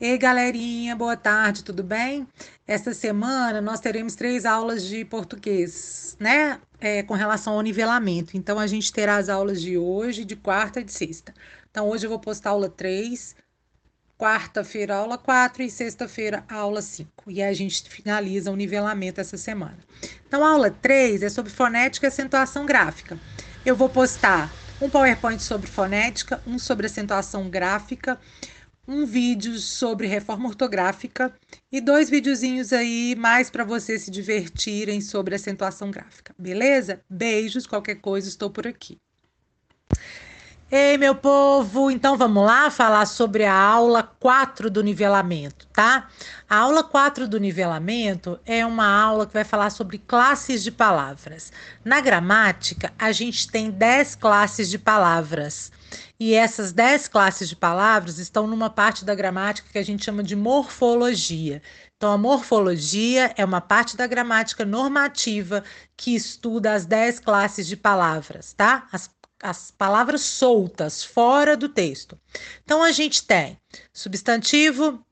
Ei, galerinha, boa tarde, tudo bem? Esta semana nós teremos três aulas de português, né? É, com relação ao nivelamento. Então, a gente terá as aulas de hoje, de quarta e de sexta. Então, hoje eu vou postar aula 3, quarta-feira aula 4 e sexta-feira aula 5. E a gente finaliza o nivelamento essa semana. Então, a aula 3 é sobre fonética e acentuação gráfica. Eu vou postar um PowerPoint sobre fonética, um sobre acentuação gráfica, um vídeo sobre reforma ortográfica e dois videozinhos aí mais para vocês se divertirem sobre acentuação gráfica, beleza? Beijos, qualquer coisa, estou por aqui. Ei, meu povo, então vamos lá falar sobre a aula 4 do nivelamento, tá? A aula 4 do nivelamento é uma aula que vai falar sobre classes de palavras. Na gramática, a gente tem 10 classes de palavras. E essas 10 classes de palavras estão numa parte da gramática que a gente chama de morfologia. Então, a morfologia é uma parte da gramática normativa que estuda as 10 classes de palavras, tá? As as palavras soltas, fora do texto. Então, a gente tem substantivo,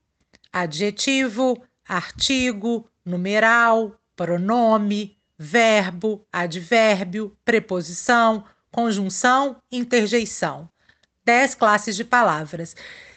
adjetivo, artigo, numeral, pronome, verbo, advérbio, preposição, conjunção, interjeição. Dez classes de palavras.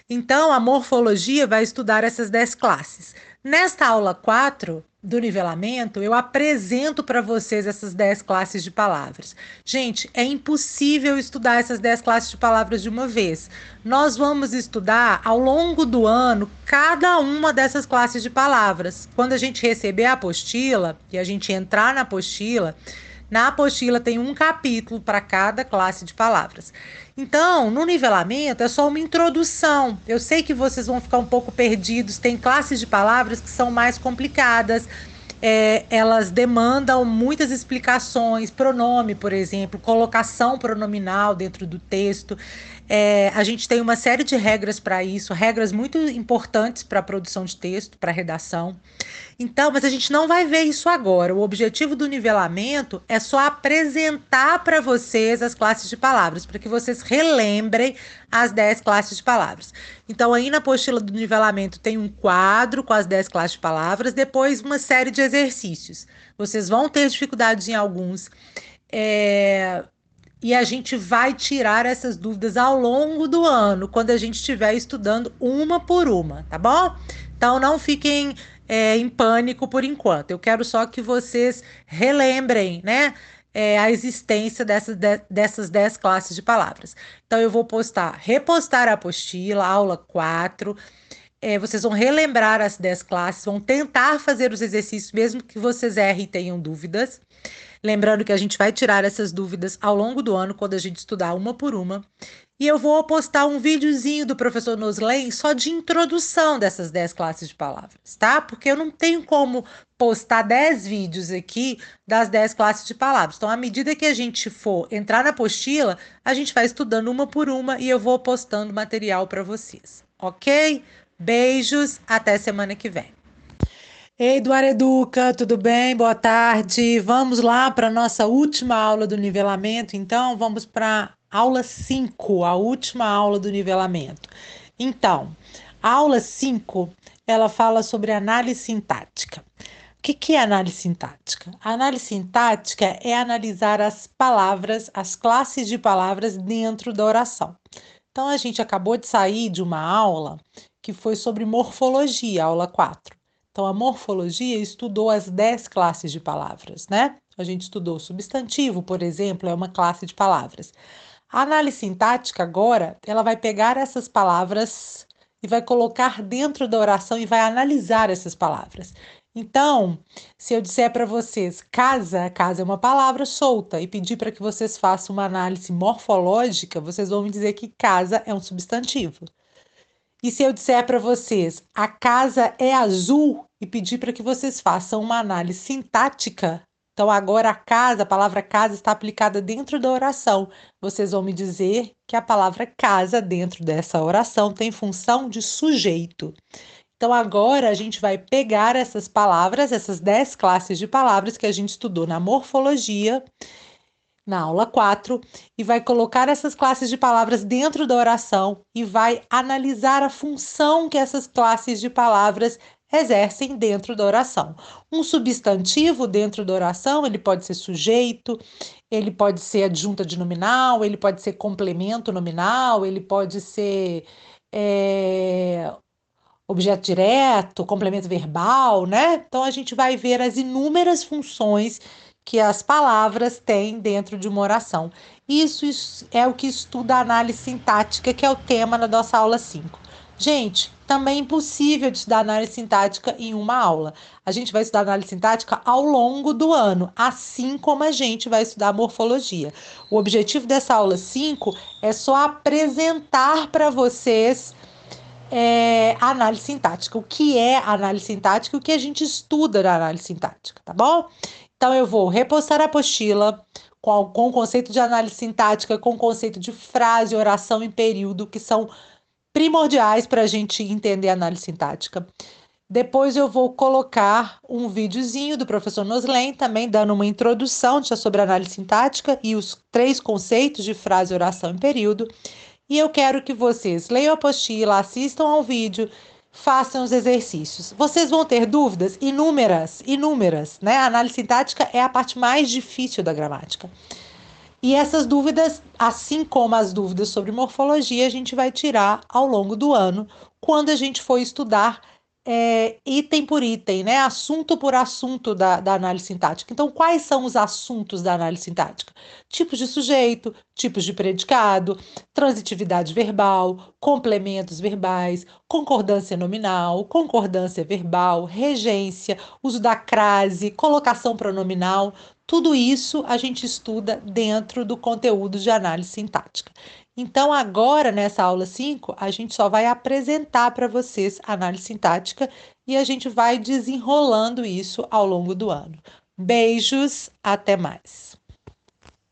Então, a morfologia vai estudar essas dez classes. Nesta aula 4, do nivelamento, eu apresento para vocês essas 10 classes de palavras. Gente, é impossível estudar essas 10 classes de palavras de uma vez. Nós vamos estudar ao longo do ano cada uma dessas classes de palavras. Quando a gente receber a apostila e a gente entrar na apostila, na apostila tem um capítulo para cada classe de palavras. Então, no nivelamento é só uma introdução. Eu sei que vocês vão ficar um pouco perdidos, tem classes de palavras que são mais complicadas. É, elas demandam muitas explicações, pronome, por exemplo, colocação pronominal dentro do texto. É, a gente tem uma série de regras para isso, regras muito importantes para a produção de texto, para a redação. Então, mas a gente não vai ver isso agora. O objetivo do nivelamento é só apresentar para vocês as classes de palavras, para que vocês relembrem as 10 classes de palavras. Então, aí na apostila do nivelamento tem um quadro com as 10 classes de palavras, depois uma série de exercícios. Vocês vão ter dificuldades em alguns. É, e a gente vai tirar essas dúvidas ao longo do ano, quando a gente estiver estudando uma por uma, tá bom? Então não fiquem é, em pânico por enquanto. Eu quero só que vocês relembrem, né? É, a existência dessas, de, dessas 10 classes de palavras. Então, eu vou postar, repostar a apostila, aula 4. É, vocês vão relembrar as 10 classes, vão tentar fazer os exercícios, mesmo que vocês errem e tenham dúvidas. Lembrando que a gente vai tirar essas dúvidas ao longo do ano, quando a gente estudar uma por uma. E eu vou postar um videozinho do professor Noslen só de introdução dessas 10 classes de palavras, tá? Porque eu não tenho como postar 10 vídeos aqui das 10 classes de palavras. Então, à medida que a gente for entrar na apostila, a gente vai estudando uma por uma e eu vou postando material para vocês, ok? Beijos, até semana que vem. Ei, Eduardo Educa, tudo bem? Boa tarde. Vamos lá para a nossa última aula do nivelamento. Então, vamos para aula 5, a última aula do nivelamento. Então, a aula 5, ela fala sobre análise sintática. O que, que é análise sintática? A análise sintática é analisar as palavras, as classes de palavras dentro da oração. Então, a gente acabou de sair de uma aula que foi sobre morfologia, aula 4. Então, a morfologia estudou as 10 classes de palavras, né? A gente estudou substantivo, por exemplo, é uma classe de palavras. A análise sintática agora, ela vai pegar essas palavras e vai colocar dentro da oração e vai analisar essas palavras. Então, se eu disser para vocês casa, casa é uma palavra solta e pedir para que vocês façam uma análise morfológica, vocês vão me dizer que casa é um substantivo. E se eu disser para vocês, a casa é azul e pedir para que vocês façam uma análise sintática, então agora a casa, a palavra casa está aplicada dentro da oração. Vocês vão me dizer que a palavra casa dentro dessa oração tem função de sujeito. Então agora a gente vai pegar essas palavras, essas 10 classes de palavras que a gente estudou na morfologia, na aula 4 e vai colocar essas classes de palavras dentro da oração e vai analisar a função que essas classes de palavras exercem dentro da oração. Um substantivo dentro da oração, ele pode ser sujeito, ele pode ser adjunta de nominal, ele pode ser complemento nominal, ele pode ser é, objeto direto, complemento verbal, né? Então a gente vai ver as inúmeras funções que as palavras têm dentro de uma oração. Isso é o que estuda a análise sintática, que é o tema da nossa aula 5. Gente, também é impossível de estudar análise sintática em uma aula. A gente vai estudar análise sintática ao longo do ano, assim como a gente vai estudar morfologia. O objetivo dessa aula 5 é só apresentar para vocês é, a análise sintática, o que é análise sintática, o que a gente estuda na análise sintática, tá bom? Então, eu vou repostar a apostila com, com o conceito de análise sintática, com o conceito de frase, oração e período, que são primordiais para a gente entender a análise sintática. Depois eu vou colocar um videozinho do professor Noslen, também dando uma introdução sobre análise sintática e os três conceitos de frase, oração e período. E eu quero que vocês leiam a apostila, assistam ao vídeo, façam os exercícios. Vocês vão ter dúvidas inúmeras, inúmeras, né? A análise sintática é a parte mais difícil da gramática. E essas dúvidas, assim como as dúvidas sobre morfologia, a gente vai tirar ao longo do ano, quando a gente for estudar é, item por item, né? assunto por assunto da, da análise sintática. Então, quais são os assuntos da análise sintática? Tipos de sujeito, tipos de predicado, transitividade verbal, complementos verbais, concordância nominal, concordância verbal, regência, uso da crase, colocação pronominal. Tudo isso a gente estuda dentro do conteúdo de análise sintática. Então, agora, nessa aula 5, a gente só vai apresentar para vocês a análise sintática e a gente vai desenrolando isso ao longo do ano. Beijos, até mais!